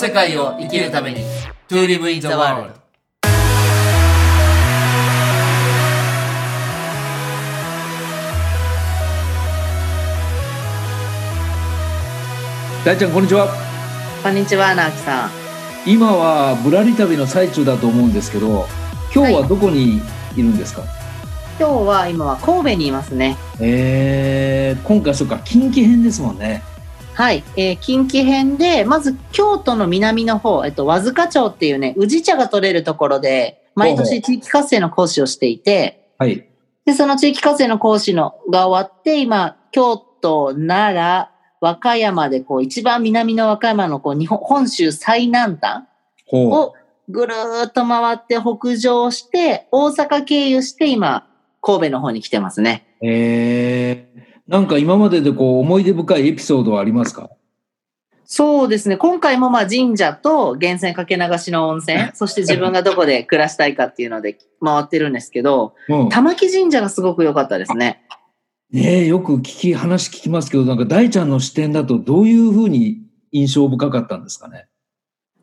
世界を生きるために。To live in the world 大ちゃんこんにちは。こんにちは、直樹さん。今はぶらり旅の最中だと思うんですけど今日はどこにいるんですか、今日は今は神戸にいますね。えー、今回そうか近畿編ですもんねはい、えー近畿編で、まず京都の南の方、えっと、和塚町っていうね、宇治茶が取れるところで、毎年地域活性の講師をしていて、はい。で、その地域活性の講師のが終わって、今、京都、奈良、和歌山で、こう、一番南の和歌山の、こう、日本、本州最南端をぐるーっと回って北上して、大阪経由して、今、神戸の方に来てますね。えー、なんか今まででこう思い出深いエピソードはありますか？そうですね。今回もまあ神社と源泉かけ流しの温泉、そして自分がどこで暮らしたいかっていうので回ってるんですけど、うん玉木神社がすごく良かったですね。ねえよく聞き話聞きますけどなんか大ちゃんの視点だとどういうふうに印象深かったんですかね？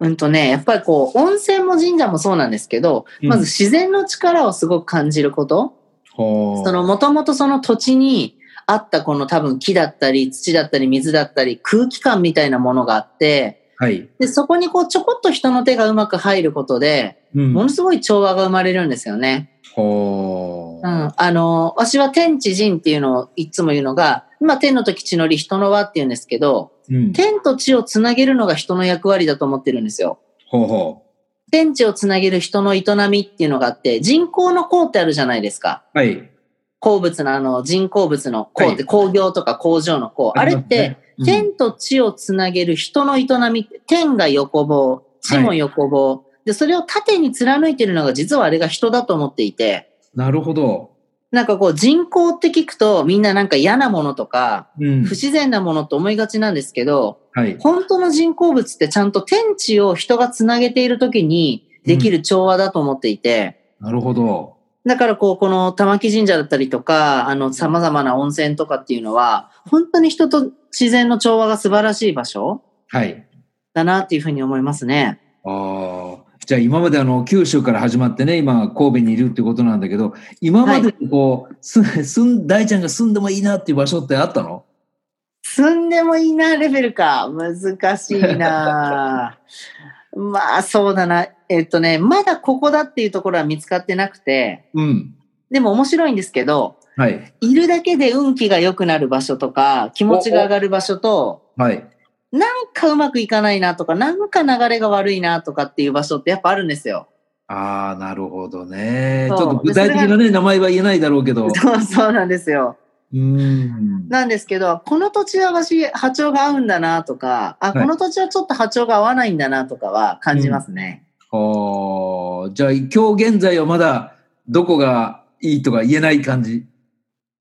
うんとね、やっぱりこう、温泉も神社もそうなんですけど、うんまず自然の力をすごく感じること。その、もともとその土地にあったこの多分木だったり土だったり水だったり空気感みたいなものがあって、はい、で、そこにこうちょこっと人の手がうまく入ることで、うん。ものすごい調和が生まれるんですよね。ほう。うん、あの、私は天地人っていうのをいつも言うのが、今天の時地の利人の輪って言うんですけど、うん。天と地をつなげるのが人の役割だと思ってるんですよ。ほうほ天地をつなげる人の営みっていうのがあって、人工の項ってあるじゃないですか。うはい鉱物のあの人工物の項って工業とか工場の項。あれって、うん。天と地をつなげる人の営み。天が横棒、地も横棒。で、それを縦に貫いてるのが実はあれが人だと思っていて、なるほど、なんかこう人工って聞くとみんななんか嫌なものとか、うん。不自然なものと思いがちなんですけど、はい、本当の人工物ってちゃんと天地を人がつなげている時にできる調和だと思っていて、なるほどだからこう、この玉木神社だったりとか、あの、様々な温泉とかっていうのは、本当に人と自然の調和が素晴らしい場所はいだなっていうふうに思いますね。ああ、じゃあ今まであの九州から始まってね、今神戸にいるってことなんだけど、今までこう、す住ん大ちゃんが住んでもいいなっていう場所ってあったの？住んでもいいな、レベルか。難しいな。まあ、そうだな。えっとね、まだここだっていうところは見つかってなくて、うん。でも面白いんですけど、はい。いるだけで運気が良くなる場所とか、気持ちが上がる場所と、はい。なんかうまくいかないなとか、なんか流れが悪いなとかっていう場所ってやっぱあるんですよ。ああ、なるほどね。ちょっと具体的なね、名前は言えないだろうけど。そうそうなんですよ。うーん。なんですけど、この土地は私波長が合うんだなとか、あ、はいこの土地はちょっと波長が合わないんだなとかは感じますね。はあ、じゃあ今日現在はまだどこがいいとか言えない感じ？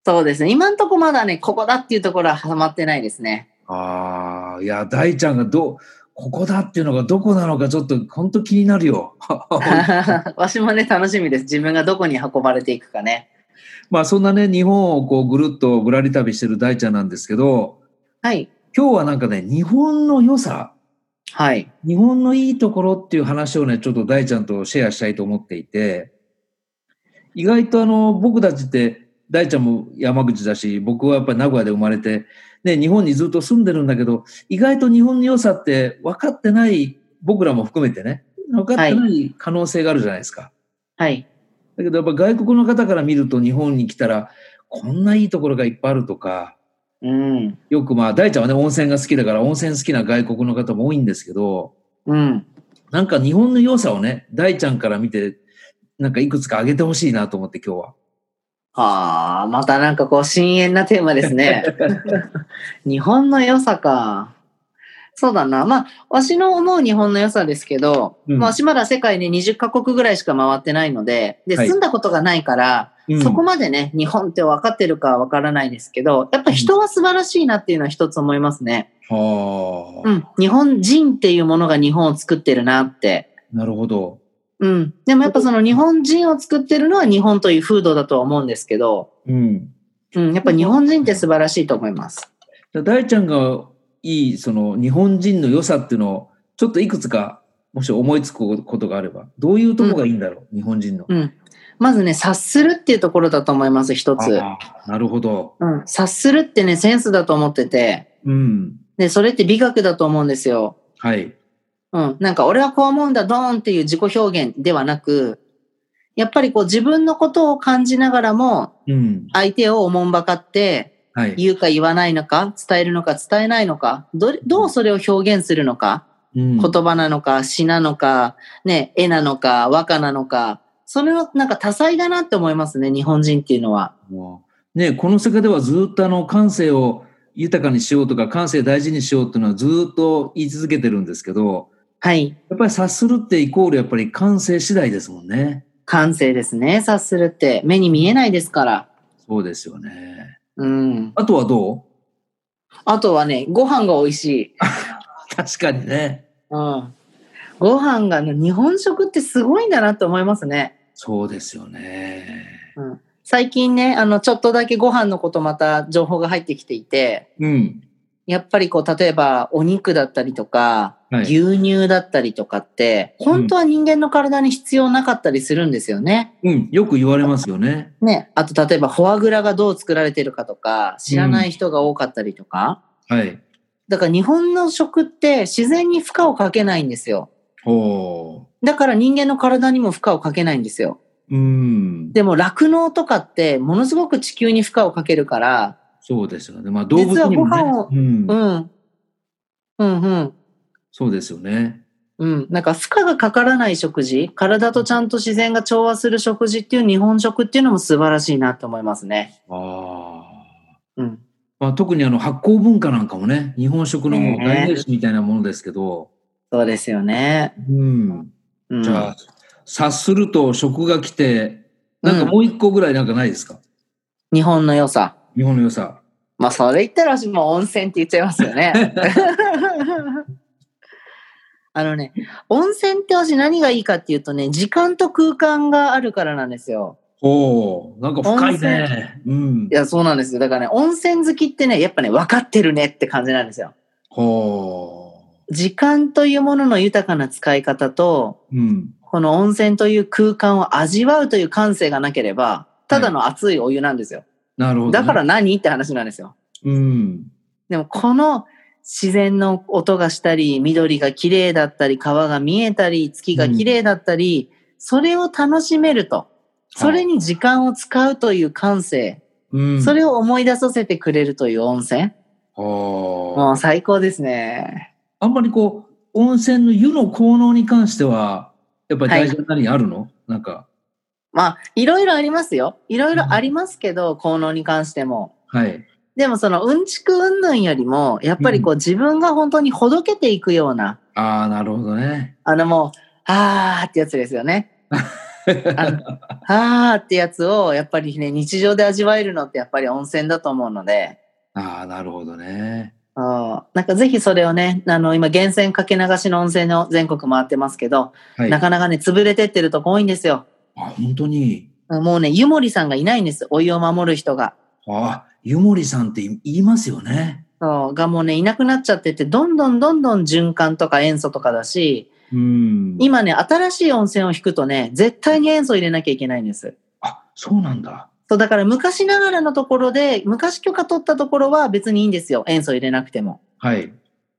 そうですね。今んとこまだね、ここだっていうところはハマってないですね。ああ、いや、大ちゃんがど、ここだっていうのがどこなのかちょっと本当気になるよ。わしもね、楽しみです。自分がどこに運ばれていくかね。まあそんなね、日本をこうぐるっとぶらり旅してる大ちゃんなんですけど、はい。今日はなんかね、日本の良さ、はい。日本のいいところっていう話をね、ちょっと大ちゃんとシェアしたいと思っていて、意外とあの、僕たちって、大ちゃんも山口だし、僕はやっぱり名古屋で生まれて、ね、日本にずっと住んでるんだけど、意外と日本の良さって分かってない、僕らも含めてね、分かってない可能性があるじゃないですか。はい。だけどやっぱ外国の方から見ると日本に来たら、こんないいところがいっぱいあるとか、うん。よくまあ、大ちゃんはね、温泉が好きだから温泉好きな外国の方も多いんですけど、うん。なんか日本の良さをね、大ちゃんから見て、なんかいくつか挙げてほしいなと思って今日は。はあ、またなんかこう、深遠なテーマですね。日本の良さか。そうだな。まあ、わしの思う日本の良さですけど、うんまあ、わしまだ世界に20カ国ぐらいしか回ってないので、で、はい住んだことがないから、うんそこまでね、日本って分かってるか分からないですけど、やっぱ人は素晴らしいなっていうのは一つ思いますね。はあ、うん。日本人っていうものが日本を作ってるなって。なるほど。うん。でもやっぱその日本人を作ってるのは日本という風土だとは思うんですけど、うん。うん。やっぱ日本人って素晴らしいと思います。大ちゃんがいい、その日本人の良さっていうのをちょっといくつか、もし思いつくことがあれば、どういうとこがいいんだろう、日本人の。うん。まずね、察するっていうところだと思います、一つ。なるほど。うん。察するってね、センスだと思ってて、うん。で、それって美学だと思うんですよ。はい。うん。なんか、俺はこう思うんだ、ドーンっていう自己表現ではなく、やっぱりこう自分のことを感じながらも、うん。相手をおもんばかって、はい。言うか言わないのか、伝えるのか伝えないのか、どれどうそれを表現するのか、うん言葉なのか、詩なのか、ね、絵なのか、和歌なのか、それはなんか多彩だなって思いますね、日本人っていうのは。ね、この世界ではずっとあの感性を豊かにしようとか感性大事にしようっていうのはずっと言い続けてるんですけど、はい。やっぱり察するってイコールやっぱり感性次第ですもんね。感性ですね、察するって。目に見えないですから。そうですよね。うん。あとはどあとはね、ご飯が美味しい。う 確かにね。うん。ご飯がね、日本食ってすごいんだなって思いますね。そうですよね。うん。最近ね、あの、ちょっとだけご飯のことまた情報が入ってきていて、うん。やっぱりこう、例えばお肉だったりとか、はい牛乳だったりとかって、本当は人間の体に必要なかったりするんですよね。うん。よく言われますよね。ね。あと、例えばフォアグラがどう作られてるかとか、知らない人が多かったりとか。はい。だから日本の食って自然に負荷をかけないんですよ。ほだから人間の体にも負荷をかけないんですよ。う。うん。でも酪農とかってものすごく地球に負荷をかけるから、そうですよね。まあ動物にもね。実はご飯をうんう。ん。うんうん。そうですよね。うん。なんか負荷がかからない食事、体とちゃんと自然が調和する食事っていう日本食っていうのも素晴らしいなと思いますね。ああ。うん。まあ、特にあの発酵文化なんかもね、日本食の代名詞みたいなものですけど、そうですよね。うん。うん、じゃあ、察すると食が来て、なんかもう一個ぐらいなんかないですか、日本の良さ。日本の良さ。まあ、それ言ったら私もう温泉って言っちゃいますよね。あのね、温泉って私何がいいかっていうとね、時間と空間があるからなんですよ。おおなんか深いね。うんい。や、そうなんですよ。だからね、温泉好きってね、やっぱね、分かってるねって感じなんですよ。ほ時間というものの豊かな使い方と、う。うん。この温泉という空間を味わうという感性がなければ、ただの熱いお湯なんですよ。なるほど、ね。だから、何って話なんですよ。うん。でもこの自然の音がしたり、緑が綺麗だったり、川が見えたり、月が綺麗だったり、それを楽しめると。それに時間を使うという感性。うん。それを思い出させてくれるという温泉。もう最高ですね。あんまりこう、温泉の湯の効能に関しては、やっぱり大事な何あるの、なんか。まあ、いろいろありますよ。いろいろありますけど、効能に関しても。はい。でもそのうんちくうんぬんよりも、やっぱりこう自分が本当にほどけていくような、ああ、なるほどね。あのもう、あーってやつですよね。あのあーってやつをやっぱりね、日常で味わえるのってやっぱり温泉だと思うので、ああ、なるほどね。うんなんかぜひそれをね、あの今源泉かけ流しの温泉の全国回ってますけど、はい。なかなかね、潰れてってるとこ多いんですよ。あ、本当に？もうね、湯守さんがいないんです。お湯を守る人が。あ、湯守さんって言いますよね。そうがもうね、いなくなっちゃってて、どんどんどんどん循環とか塩素とかだし、うん。今ね、新しい温泉を引くとね、絶対に塩素入れなきゃいけないんです。あ、そうなんだ。そう、だから昔ながらのところで、昔許可取ったところは別にいいんですよ。塩素入れなくても。はい。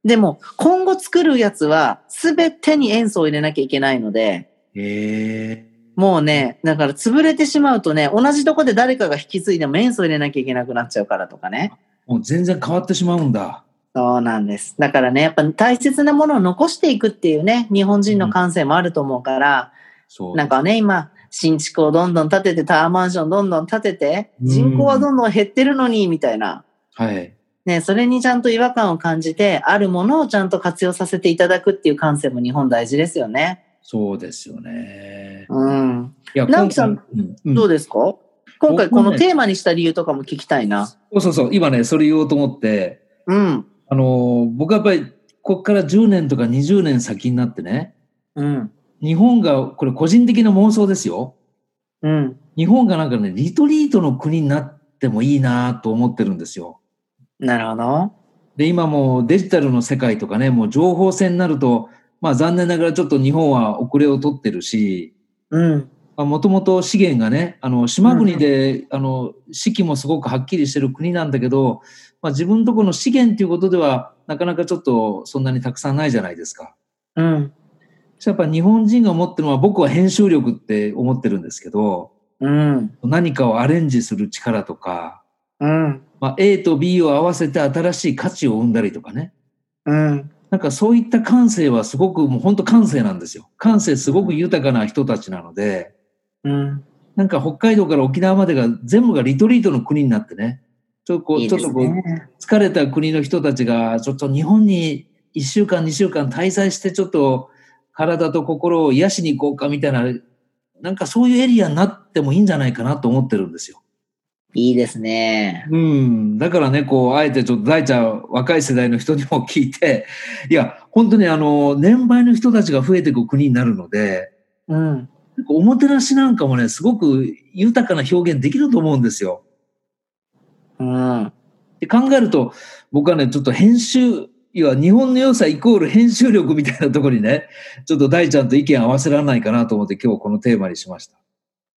でも、今後作るやつは、すべてに塩素を入れなきゃいけないので、へえ。もうね、だから潰れてしまうとね、同じとこで誰かが引き継いでも塩素入れなきゃいけなくなっちゃうからとかね。もう全然変わってしまうんだ。そうなんです。だからね、やっぱ大切なものを残していくっていうね、日本人の感性もあると思うから、そう。なんかね、今、新築をどんどん建てて、タワーマンションどんどん建てて、うん人口はどんどん減ってるのに、みたいな。はい。ね、それにちゃんと違和感を感じて、あるものをちゃんと活用させていただくっていう感性も日本大事ですよね。そうですよね。うん。いや直樹さんうんうんどうですか？今回このテーマにした理由とかも聞きたいな。そうそうそう。今ね、それ言おうと思って、うん。あのー、僕はやっぱり、ここから10年とか20年先になってね、うん。日本が、これ個人的な妄想ですよ。うん。日本がなんかね、リトリートの国になってもいいなと思ってるんですよ。なるほど。で、今もうデジタルの世界とかね、もう情報戦になると、まあ残念ながらちょっと日本は遅れを取ってるし、うん。もともと資源がね、あの、島国で、あの、四季もすごくはっきりしてる国なんだけど、まあ自分とこの資源っていうことでは、なかなかちょっとそんなにたくさんないじゃないですか。うん。やっぱ日本人が持ってるのは僕は編集力って思ってるんですけど、うん。何かをアレンジする力とか、うん。まあ、A と B を合わせて新しい価値を生んだりとかね。うん。なんかそういった感性はすごくもう本当感性なんですよ。感性すごく豊かな人たちなので、うん。なんか北海道から沖縄までが全部がリトリートの国になってね、ちょっとこう、いいですちょっとこう、ね。疲れた国の人たちが、ちょっと日本に1週間、2週間滞在して、ちょっと体と心を癒しに行こうかみたいな、なんかそういうエリアになってもいいんじゃないかなと思ってるんですよ。いいですね。うん。だからね、こう、あえてちょっと大ちゃん、若い世代の人にも聞いて、いや、本当にあの、年配の人たちが増えていく国になるので、うん。おもてなしなんかもね、すごく豊かな表現できると思うんですよ。うん。で考えると、僕はね、ちょっと編集、いや、日本の良さイコール編集力みたいなところにね、ちょっと大ちゃんと意見合わせられないかなと思って今日このテーマにしました。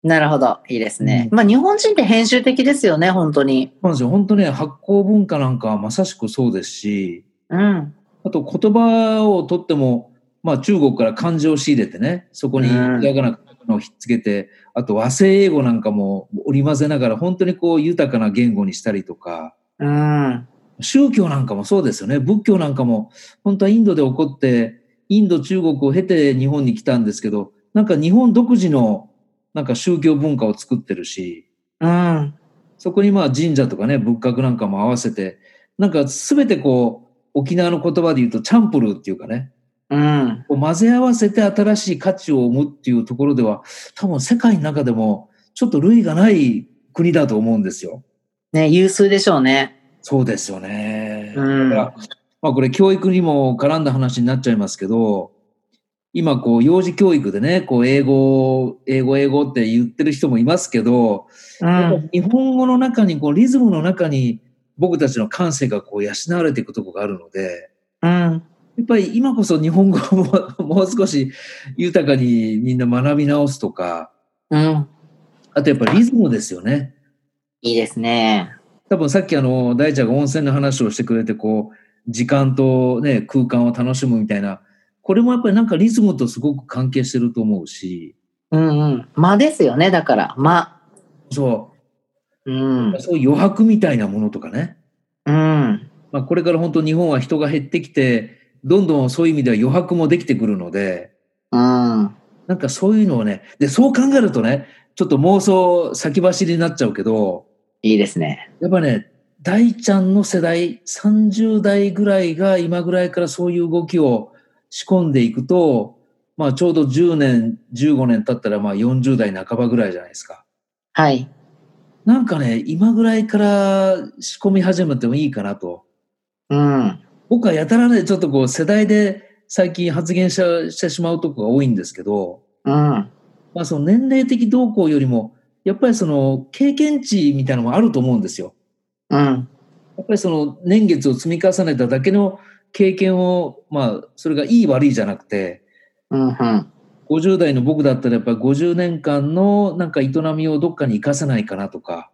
なるほど。いいですね。うまあ日本人って編集的ですよね、本当に。そうなんですよ。本当ね、発行文化なんかはまさしくそうですし、うん。あと言葉をとっても、まあ中国から漢字を仕入れてね、そこにうんひらがなのをひっつけて、あと和製英語なんかも織り交ぜながら本当にこう豊かな言語にしたりとか、うん。宗教なんかもそうですよね。仏教なんかも本当はインドで起こって、インド、中国を経て日本に来たんですけど、なんか日本独自のなんか宗教文化を作ってるし、うん。そこにまあ神社とかね、仏閣なんかも合わせて、なんかすべてこう、沖縄の言葉で言うとチャンプルーっていうかね、うん。こう混ぜ合わせて新しい価値を生むっていうところでは、多分世界の中でもちょっと類がない国だと思うんですよ。ね、有数でしょうね。そうですよね。うんだから、まあこれ教育にも絡んだ話になっちゃいますけど、今こう幼児教育でね、こう英語、英語、英語って言ってる人もいますけど、うん。日本語の中に、こうリズムの中に僕たちの感性がこう養われていくところがあるので、うん。やっぱり今こそ日本語をもうもう少し豊かにみんな学び直すとか、うん。あとやっぱりリズムですよね。いいですね。多分さっきあの、大ちゃんが温泉の話をしてくれて、こう、時間とね、空間を楽しむみたいな、これもやっぱりなんかリズムとすごく関係してると思うし、うんうん。間ですよね、だから。間。そうう、ん。そう余白みたいなものとかね。うん。まあこれから本当日本は人が減ってきて、どんどんそういう意味では余白もできてくるので、うん。なんかそういうのをね、で、そう考えるとね、ちょっと妄想先走りになっちゃうけど、いいですね。やっぱね、大ちゃんの世代、30代ぐらいが今ぐらいからそういう動きを仕込んでいくと、まあちょうど10年、15年経ったらまあ40代半ばぐらいじゃないですか。はい。なんかね、今ぐらいから仕込み始めてもいいかなと。うん。僕はやたらね、ちょっとこう世代で最近発言ししてしまうとこが多いんですけど、うん。まあその年齢的動向よりも、やっぱりその経験値みたいなのもあると思うんですよ。うん。やっぱりその年月を積み重ねただけの経験を、まあ、それがいい悪いじゃなくて、うん。うん。50代の僕だったらやっぱり50年間のなんか営みをどっかに生かせないかなとか、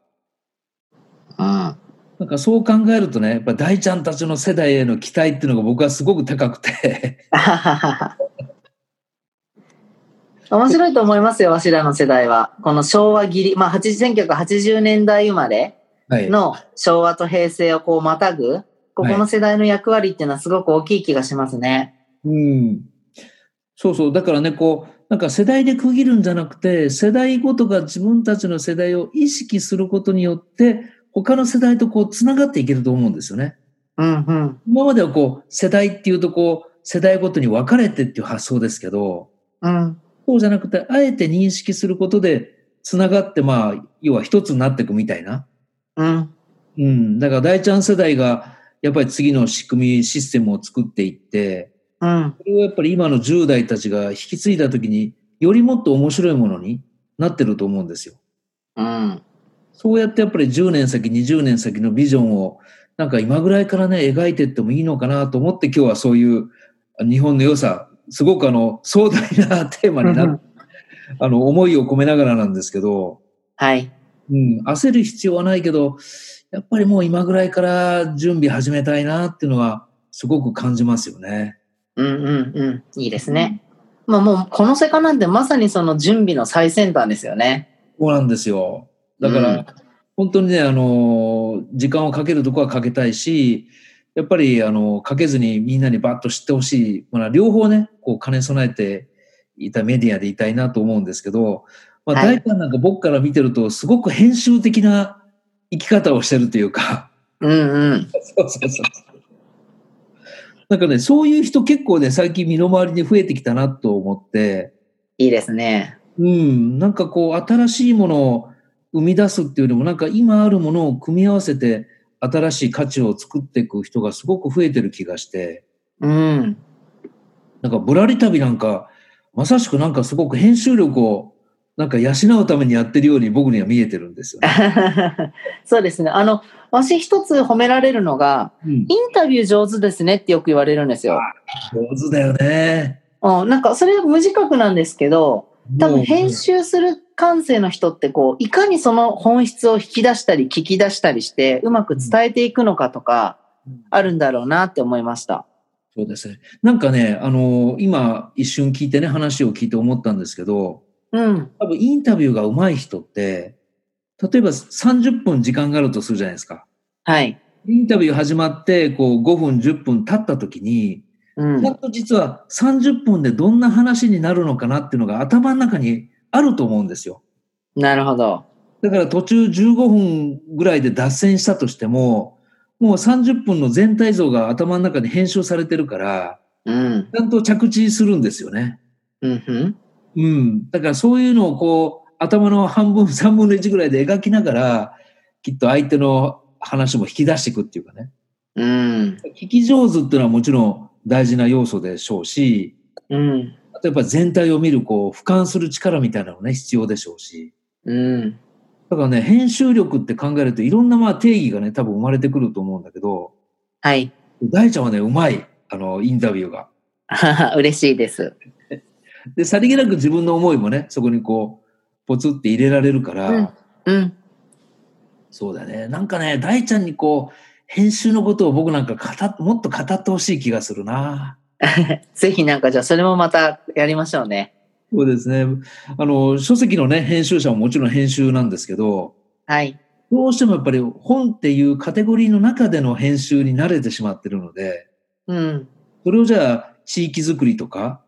うん。なんかそう考えるとね、やっぱ大ちゃんたちの世代への期待っていうのが僕はすごく高くて、面白いと思いますよ、わしらの世代は。この昭和切り、まあ、80 1980年代生まれはい。の昭和と平成をこうまたぐ、ここの世代の役割っていうのはすごく大きい気がしますね。うん。そうそう。だからね、こう、なんか世代で区切るんじゃなくて、世代ごとが自分たちの世代を意識することによって、他の世代とこう、つながっていけると思うんですよね。うんうん。今まではこう、世代っていうとこう、世代ごとに分かれてっていう発想ですけど、うん。そうじゃなくて、あえて認識することで、つながって、まあ、要は一つになっていくみたいな。うん。うん。だから大ちゃん世代が、やっぱり次の仕組み、システムを作っていって、うん。それをやっぱり今の10代たちが引き継いだときに、よりもっと面白いものになってると思うんですよ。うん。そうやってやっぱり10年先、20年先のビジョンを、なんか今ぐらいからね、描いていってもいいのかなと思って今日はそういう日本の良さ、すごくあの、壮大なテーマになっあの、思いを込めながらなんですけど、はい。うん、焦る必要はないけど、やっぱりもう今ぐらいから準備始めたいなっていうのは、すごく感じますよね。うんうんうん。いいですね。まあもう、このセカなんてまさにその準備の最先端ですよね。そうなんですよ。だから、うん本当にね、あの、時間をかけるとこはかけたいし、やっぱり、あの、かけずにみんなにバッと知ってほしい。まあ、両方ね、こう、兼ね備えていたメディアでいたいなと思うんですけど、まあ、はい大体なんか僕から見てると、すごく編集的な生き方をしてるというか、うんうん。そうそうそう。なんかね、そういう人結構ね、最近身の回りに増えてきたなと思って、いいですね。うん、なんかこう、新しいものを生み出すっていうよりも、なんか今あるものを組み合わせて、新しい価値を作っていく人がすごく増えてる気がして、うん。なんかぶらり旅なんか、まさしくなんかすごく編集力をなんか養うためにやってるように僕には見えてるんですよね。そうですね。あの、私一つ褒められるのが、うんインタビュー上手ですねってよく言われるんですよ。上手だよね。うん、なんかそれは無自覚なんですけど、多分編集する感性の人ってこう、いかにその本質を引き出したり聞き出したりして、うまく伝えていくのかとか、あるんだろうなって思いました。そうですね。なんかね、あの今一瞬聞いてね、話を聞いて思ったんですけど、うん。多分インタビューが上手い人って、例えば30分時間があるとするじゃないですか。はい。インタビュー始まって、こう5分、10分経った時に、うんちゃんと実は30分でどんな話になるのかなっていうのが頭の中にあると思うんですよ。なるほど。だから途中15分ぐらいで脱線したとしても、もう30分の全体像が頭の中に編集されてるから、うん。ちゃんと着地するんですよね。うんふん。うん。だからそういうのをこう、頭の半分、三分の一ぐらいで描きながら、きっと相手の話も引き出していくっていうかね。うん。聞き上手っていうのはもちろん大事な要素でしょうし、うん。やっぱ全体を見る、こう、俯瞰する力みたいなのもね、必要でしょうし。うん。だからね、編集力って考えるといろんなまあ定義がね、多分生まれてくると思うんだけど、はい。大ちゃんはね、うまい。あの、インタビューが。嬉しいです。で、さりげなく自分の思いもね、そこにこう、ポツって入れられるから、うんうん。そうだね。なんかね、大ちゃんにこう、編集のことを僕なんか語っもっと語ってほしい気がするな。ぜひなんかじゃあそれもまたやりましょうね。そうですね。あの、書籍のね、編集者ももちろん編集なんですけど、はい。どうしてもやっぱり本っていうカテゴリーの中での編集に慣れてしまってるので、うん。それをじゃあ地域づくりとか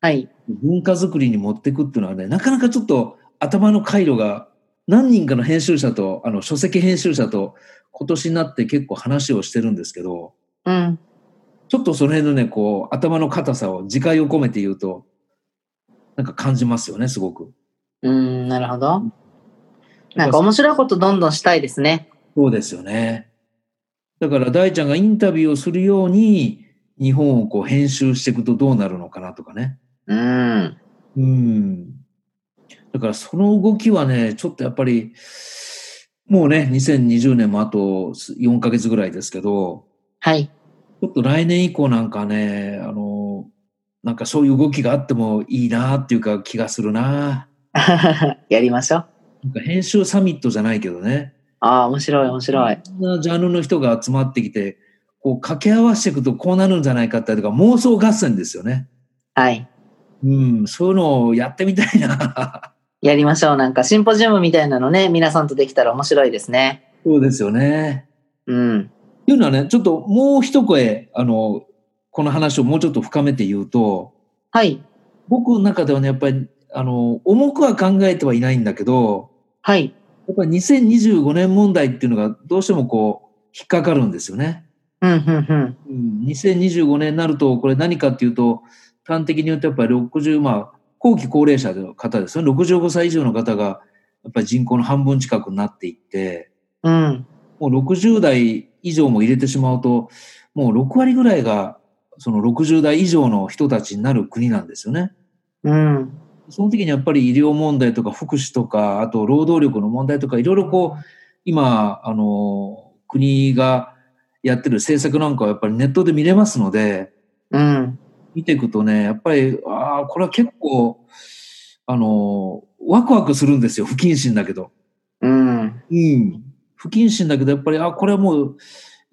はい。文化づくりに持っていくっていうのはね、なかなかちょっと頭の回路が何人かの編集者と、あの書籍編集者と今年になって結構話をしてるんですけど、うん。ちょっとその辺のね、こう頭の硬さを自戒を込めて言うと、なんか感じますよね、すごく。うん、なるほど。なんか面白いことどんどんしたいですね。そうですよね。だから大ちゃんがインタビューをするように、日本をこう編集していくとどうなるのかなとかね。うん。うん。だからその動きはね、ちょっとやっぱり、もうね、2020年もあと4ヶ月ぐらいですけど、はい。ちょっと来年以降なんかね、あの、なんかそういう動きがあってもいいなっていうか気がするな。やりましょう。なんか編集サミットじゃないけどね。ああ、面白い、面白い。いろんなジャンルの人が集まってきて、こう掛け合わせていくとこうなるんじゃないかっていうか妄想合戦ですよね。はい。うん、そういうのをやってみたいな。やりましょう。なんかシンポジウムみたいなのね、皆さんとできたら面白いですね。そうですよね。うん。というのはね、ちょっともう一声、あの、この話をもうちょっと深めて言うと、はい。僕の中ではね、やっぱり、あの、重くは考えてはいないんだけど、はい。やっぱり2025年問題っていうのがどうしてもこう、引っかかるんですよね。うん、うん、うん。うん、2025年になると、これ何かっていうと、端的に言うとやっぱり60、まあ、後期高齢者の方ですね。65歳以上の方が、やっぱり人口の半分近くになっていって、うん。もう60代以上も入れてしまうと、もう6割ぐらいが、その60代以上の人たちになる国なんですよね。うん。その時にやっぱり医療問題とか福祉とか、あと労働力の問題とか、いろいろこう、今、あの、国がやってる政策なんかはやっぱりネットで見れますので、うん。見ていくとね、やっぱり、ああ、これは結構、あの、ワクワクするんですよ。不謹慎だけど。うん。うん。不謹慎だけど、やっぱり、あ、これはもう、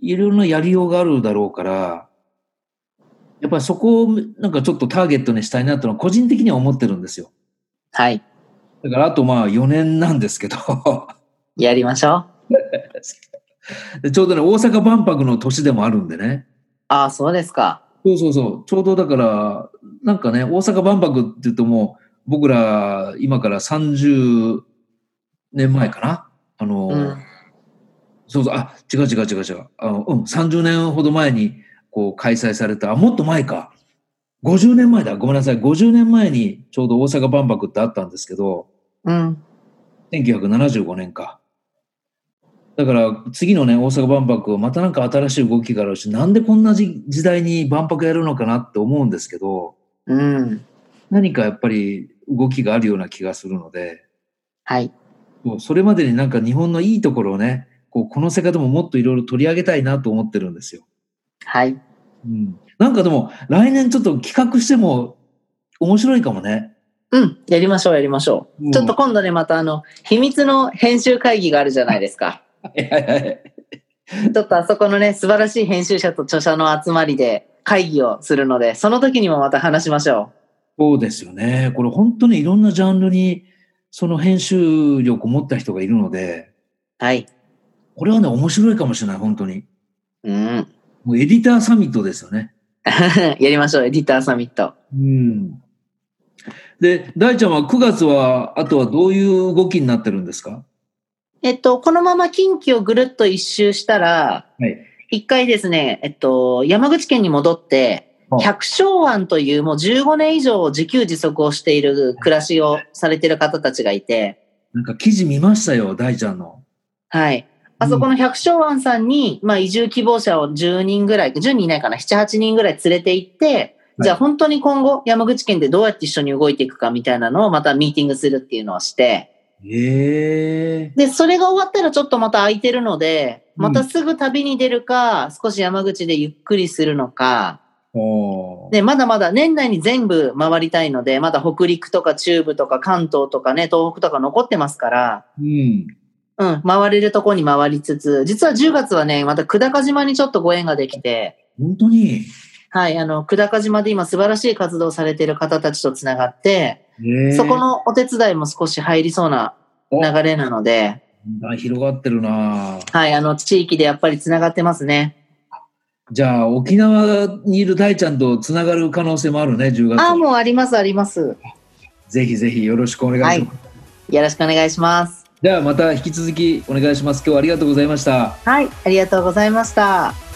いろいろなやりようがあるだろうから、やっぱりそこを、なんかちょっとターゲットにしたいなっていうのは個人的には思ってるんですよ。はい。だから、あとまあ4年なんですけど、やりましょう。でちょうどね、大阪万博の年でもあるんでね。ああ、そうですか。そうそうそう。ちょうどだから、なんかね、大阪万博って言うともう、僕ら、今から30年前かなあの、うん。そうそう、あ、違う違う違う違う。あの、うん、30年ほど前に、こう、開催された、あ、もっと前か。50年前だ。ごめんなさい。50年前にちょうど大阪万博ってあったんですけど、うん。1975年か。だから、次のね、大阪万博はまたなんか新しい動きがあるし、なんでこんな時時代に万博やるのかなって思うんですけど、うん。何かやっぱり動きがあるような気がするので、はい。もうそれまでになんか日本のいいところをね、こうこの世界でももっといろいろ取り上げたいなと思ってるんですよ。はい。うん。なんかでも、来年ちょっと企画しても面白いかもね。うん。やりましょう、やりましょう。うんちょっと今度ね、またあの、秘密の編集会議があるじゃないですか。はいはいはい。ちょっとあそこのね、素晴らしい編集者と著者の集まりで会議をするので、その時にもまた話しましょそうですよね。これ本当にいろんなジャンルにその編集力を持った人がいるので、う。はい。これはね、面白いかもしれない、本当に。うん。もうエディターサミットですよね。やりましょう、エディターサミット。うん。で、大ちゃんは9月は、あとはどういう動きになってるんですか？えっと、このまま近畿をぐるっと一周したら、はい。一回ですね、えっと、山口県に戻って、あ百姓庵というもう15年以上自給自足をしている暮らしをされている方たちがいて、なんか記事見ましたよ、大ちゃんの。はい。あそこの百姓庵さんに、まあ移住希望者を10人ぐらい、10人いないかな、7、8人ぐらい連れて行って、じゃあ本当に今後山口県でどうやって一緒に動いていくかみたいなのをまたミーティングするっていうのをして、ええで、それが終わったらちょっとまた空いてるので、うんまたすぐ旅に出るか、少し山口でゆっくりするのか、で、まだまだ年内に全部回りたいので、まだ北陸とか中部とか関東とかね、東北とか残ってますから、うん。うん、回れるとこに回りつつ、実は10月はね、また久高島にちょっとご縁ができて、本当に？はい、あの、久高島で今素晴らしい活動をされている方たちとつながって、ええそこのお手伝いも少し入りそうなお流れなので、あ広がってるなはい、あの、地域でやっぱりつながってますね。じゃあ、沖縄にいる大ちゃんとつながる可能性もあるね、10月。ああ、もうあります、あります。ぜひぜひよろしくお願いします。よろしくお願いします。ではまた引き続きお願いします。今日はありがとうございました。はい、ありがとうございました。